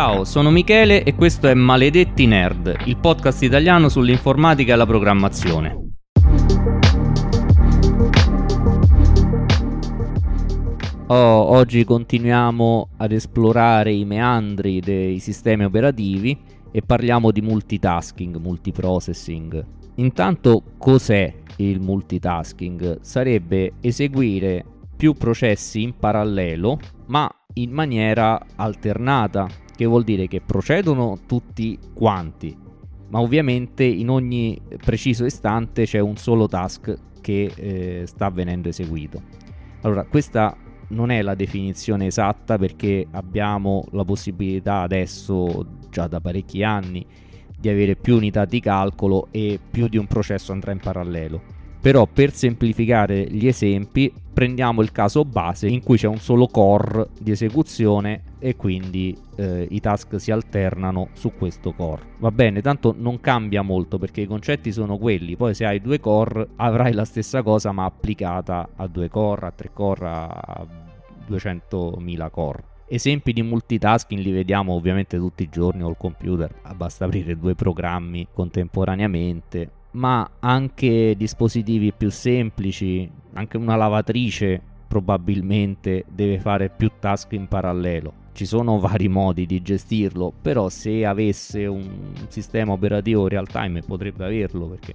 Ciao, sono Michele e questo è Maledetti Nerd, il podcast italiano sull'informatica e la programmazione. Oh, oggi continuiamo ad esplorare i meandri dei sistemi operativi e parliamo di multitasking, multiprocessing. Intanto cos'è il multitasking? Sarebbe eseguire più processi in parallelo ma in maniera alternata, che vuol dire che procedono tutti quanti, ma ovviamente in ogni preciso istante c'è un solo task che eh, sta venendo eseguito. Allora, questa non è la definizione esatta perché abbiamo la possibilità adesso, già da parecchi anni, di avere più unità di calcolo e più di un processo andrà in parallelo. Però per semplificare gli esempi prendiamo il caso base in cui c'è un solo core di esecuzione e quindi eh, i task si alternano su questo core. Va bene, tanto non cambia molto perché i concetti sono quelli, poi se hai due core avrai la stessa cosa ma applicata a due core, a tre core, a 200.000 core. Esempi di multitasking li vediamo ovviamente tutti i giorni col computer, basta aprire due programmi contemporaneamente ma anche dispositivi più semplici, anche una lavatrice probabilmente deve fare più task in parallelo. Ci sono vari modi di gestirlo, però se avesse un sistema operativo real time potrebbe averlo perché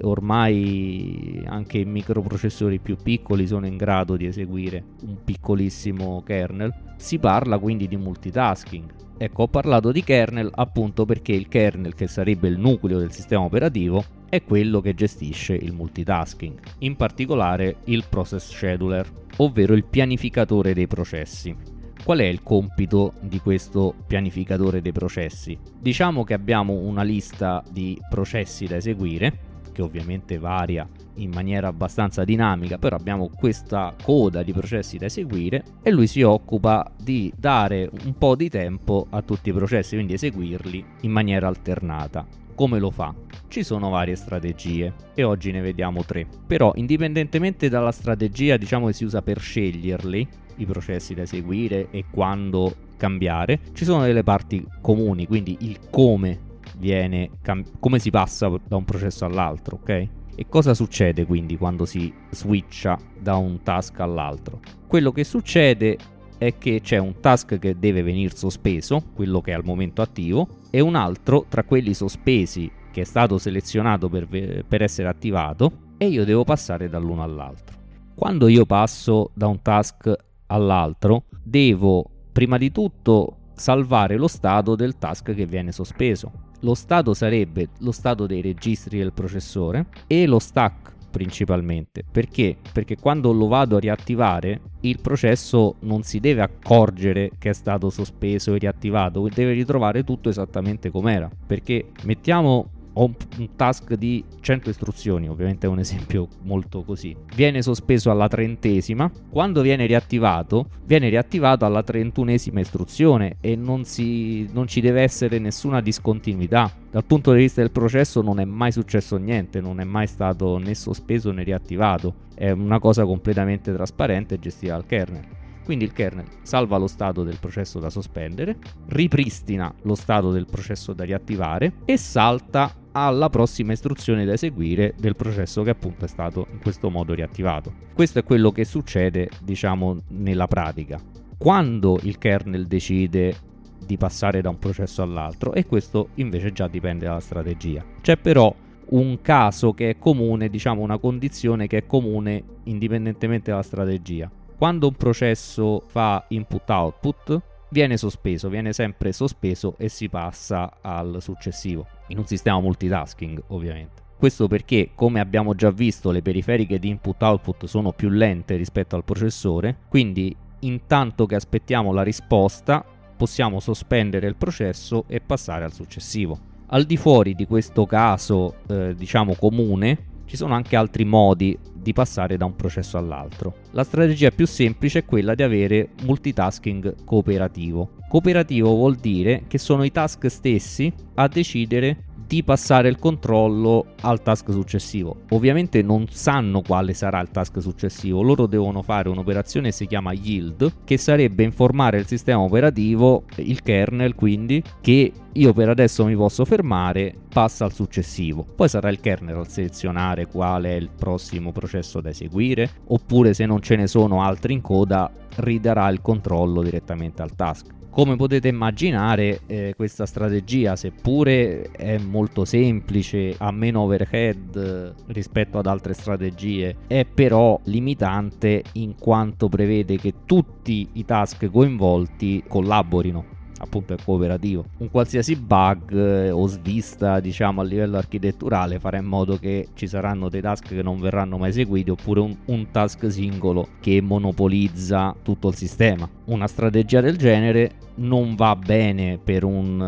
ormai anche i microprocessori più piccoli sono in grado di eseguire un piccolissimo kernel. Si parla quindi di multitasking. Ecco, ho parlato di kernel appunto perché il kernel, che sarebbe il nucleo del sistema operativo, è quello che gestisce il multitasking, in particolare il process scheduler, ovvero il pianificatore dei processi. Qual è il compito di questo pianificatore dei processi? Diciamo che abbiamo una lista di processi da eseguire, che ovviamente varia in maniera abbastanza dinamica, però abbiamo questa coda di processi da eseguire e lui si occupa di dare un po' di tempo a tutti i processi, quindi eseguirli in maniera alternata. Come lo fa? Ci sono varie strategie e oggi ne vediamo tre. Però indipendentemente dalla strategia diciamo che si usa per sceglierli, i processi da eseguire e quando cambiare, ci sono delle parti comuni, quindi il come viene come si passa da un processo all'altro, ok? E cosa succede quindi quando si switcha da un task all'altro? Quello che succede è che c'è un task che deve venire sospeso, quello che è al momento attivo, e un altro tra quelli sospesi che è stato selezionato per, per essere attivato e io devo passare dall'uno all'altro. Quando io passo da un task all'altro, devo prima di tutto salvare lo stato del task che viene sospeso. Lo stato sarebbe lo stato dei registri del processore e lo stack principalmente. Perché? Perché quando lo vado a riattivare, il processo non si deve accorgere che è stato sospeso e riattivato, deve ritrovare tutto esattamente com'era. Perché mettiamo ho un, un, task di 100 istruzioni, ovviamente è un esempio molto così. Viene sospeso alla trentesima, quando viene riattivato, viene riattivato alla trentunesima istruzione e non, si, non ci deve essere nessuna discontinuità. Dal punto di vista del processo non è mai successo niente, non è mai stato né sospeso né riattivato. È una cosa completamente trasparente gestita dal kernel. Quindi il kernel salva lo stato del processo da sospendere, ripristina lo stato del processo da riattivare e salta alla prossima istruzione da eseguire del processo che appunto è stato in questo modo riattivato. Questo è quello che succede, diciamo, nella pratica. Quando il kernel decide di passare da un processo all'altro e questo invece già dipende dalla strategia. C'è però un caso che è comune, diciamo una condizione che è comune indipendentemente dalla strategia. Quando un processo fa input-output, viene sospeso, viene sempre sospeso e si passa al successivo, in un sistema multitasking ovviamente. Questo perché, come abbiamo già visto, le periferiche di input-output sono più lente rispetto al processore, quindi intanto che aspettiamo la risposta possiamo sospendere il processo e passare al successivo. Al di fuori di questo caso, eh, diciamo comune, ci sono anche altri modi di passare da un processo all'altro. La strategia più semplice è quella di avere multitasking cooperativo. Cooperativo vuol dire che sono i task stessi a decidere di passare il controllo al task successivo. Ovviamente non sanno quale sarà il task successivo, loro devono fare un'operazione che si chiama yield, che sarebbe informare il sistema operativo, il kernel quindi, che io per adesso mi posso fermare, passa al successivo. Poi sarà il kernel a selezionare qual è il prossimo processo da eseguire, oppure se non ce ne sono altri in coda, ridarà il controllo direttamente al task. Come potete immaginare, eh, questa strategia, seppure è molto semplice, ha meno overhead rispetto ad altre strategie, è però limitante in quanto prevede che tutti i task coinvolti collaborino appunto è cooperativo. Un qualsiasi bug eh, o svista, diciamo, a livello architetturale farà in modo che ci saranno dei task che non verranno mai eseguiti oppure un, un task singolo che monopolizza tutto il sistema. Una strategia del genere non va bene per un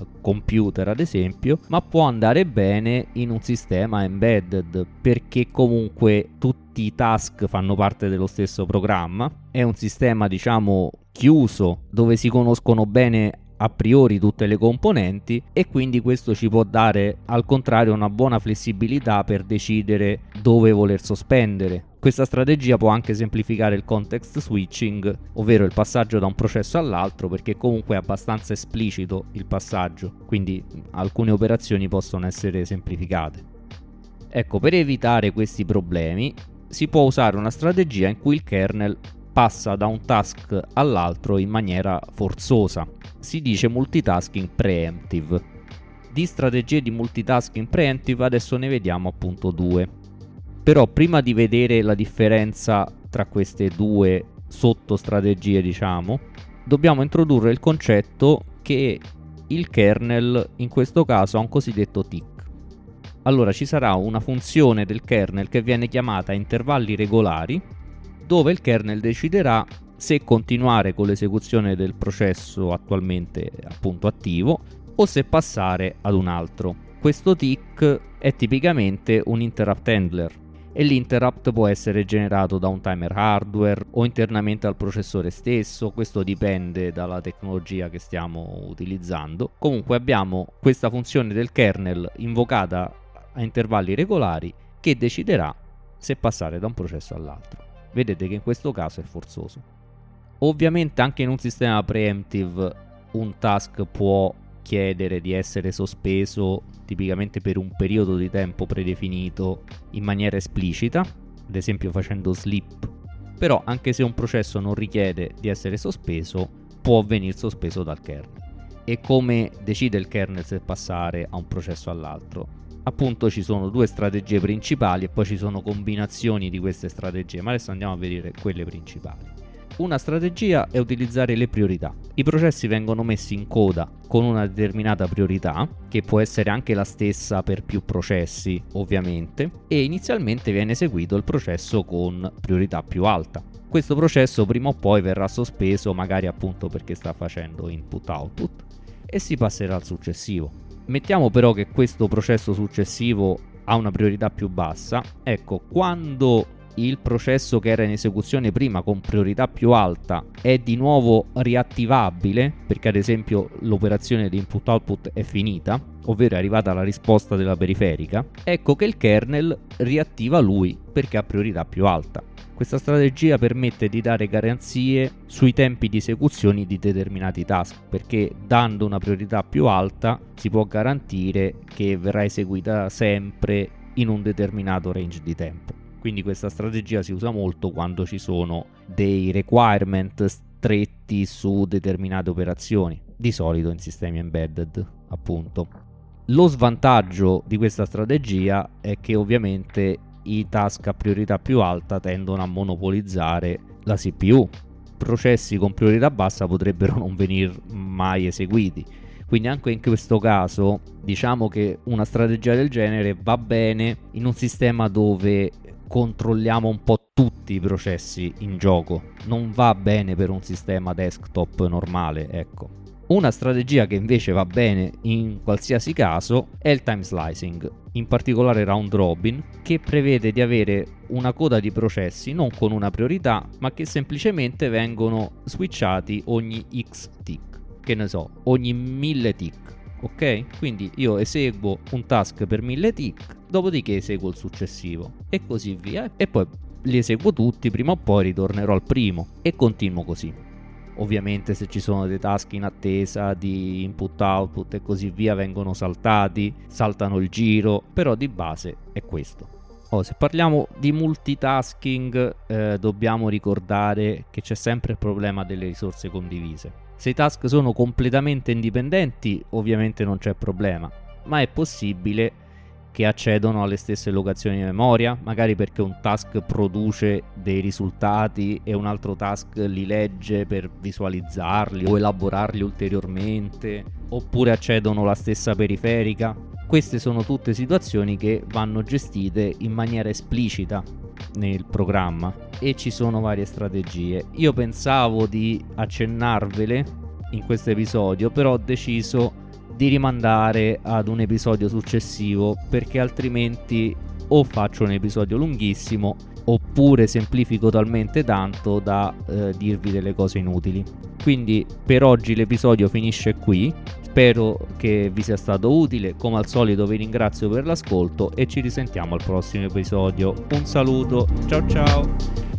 uh, computer ad esempio, ma può andare bene in un sistema embedded perché comunque tutti i task fanno parte dello stesso programma. È un sistema diciamo chiuso dove si conoscono bene a priori tutte le componenti e quindi questo ci può dare al contrario una buona flessibilità per decidere dove voler sospendere. Questa strategia può anche semplificare il context switching, ovvero il passaggio da un processo all'altro perché comunque è abbastanza esplicito il passaggio, quindi alcune operazioni possono essere semplificate. Ecco, per evitare questi problemi si può usare una strategia in cui il kernel passa da un task all'altro in maniera forzosa. Si dice multitasking preemptive. Di strategie di multitasking preemptive adesso ne vediamo appunto due. Però prima di vedere la differenza tra queste due sottostrategie, diciamo, dobbiamo introdurre il concetto che il kernel in questo caso ha un cosiddetto tick. Allora ci sarà una funzione del kernel che viene chiamata a intervalli regolari dove il kernel deciderà se continuare con l'esecuzione del processo attualmente appunto attivo o se passare ad un altro. Questo tick è tipicamente un interrupt handler e l'interrupt può essere generato da un timer hardware o internamente al processore stesso, questo dipende dalla tecnologia che stiamo utilizzando. Comunque abbiamo questa funzione del kernel invocata a intervalli regolari che deciderà se passare da un processo all'altro vedete che in questo caso è forzoso. Ovviamente anche in un sistema preemptive un task può chiedere di essere sospeso tipicamente per un periodo di tempo predefinito in maniera esplicita, ad esempio facendo sleep. Però anche se un processo non richiede di essere sospeso, può venire sospeso dal kernel. E come decide il kernel se passare a un processo all'altro? Appunto ci sono due strategie principali e poi ci sono combinazioni di queste strategie, ma adesso andiamo a vedere quelle principali. Una strategia è utilizzare le priorità. I processi vengono messi in coda con una determinata priorità, che può essere anche la stessa per più processi, ovviamente, e inizialmente viene eseguito il processo con priorità più alta. Questo processo prima o poi verrà sospeso, magari appunto perché sta facendo input-output, e si passerà al successivo. Mettiamo però che questo processo successivo ha una priorità più bassa. Ecco, quando il processo che era in esecuzione prima con priorità più alta è di nuovo riattivabile, perché ad esempio l'operazione di input output è finita, ovvero è arrivata la risposta della periferica, ecco che il kernel riattiva lui perché ha priorità più alta. Questa strategia permette di dare garanzie sui tempi di esecuzione di determinati task, perché dando una priorità più alta si può garantire che verrà eseguita sempre in un determinato range di tempo. Quindi questa strategia si usa molto quando ci sono dei requirement stretti su determinate operazioni, di solito in sistemi embedded, appunto. Lo svantaggio di questa strategia è che ovviamente i task a priorità più alta tendono a monopolizzare la CPU. Processi con priorità bassa potrebbero non venire mai eseguiti. Quindi anche in questo caso diciamo che una strategia del genere va bene in un sistema dove controlliamo un po' tutti i processi in gioco. Non va bene per un sistema desktop normale, ecco. Una strategia che invece va bene in qualsiasi caso è il time slicing, in particolare round robin, che prevede di avere una coda di processi non con una priorità, ma che semplicemente vengono switchati ogni x tick, che ne so, ogni 1000 tick, ok? Quindi io eseguo un task per 1000 tick, dopodiché eseguo il successivo e così via e poi li eseguo tutti, prima o poi ritornerò al primo e continuo così. Ovviamente se ci sono dei task in attesa di input output e così via vengono saltati, saltano il giro, però di base è questo. Oh, se parliamo di multitasking eh, dobbiamo ricordare che c'è sempre il problema delle risorse condivise. Se i task sono completamente indipendenti ovviamente non c'è problema, ma è possibile che accedono alle stesse locazioni di memoria, magari perché un task produce dei risultati e un altro task li legge per visualizzarli o elaborarli ulteriormente, oppure accedono alla stessa periferica. Queste sono tutte situazioni che vanno gestite in maniera esplicita nel programma e ci sono varie strategie. Io pensavo di accennarvele in questo episodio, però ho deciso di rimandare ad un episodio successivo perché altrimenti o faccio un episodio lunghissimo oppure semplifico talmente tanto da eh, dirvi delle cose inutili. Quindi per oggi l'episodio finisce qui. Spero che vi sia stato utile. Come al solito vi ringrazio per l'ascolto e ci risentiamo al prossimo episodio. Un saluto, ciao ciao!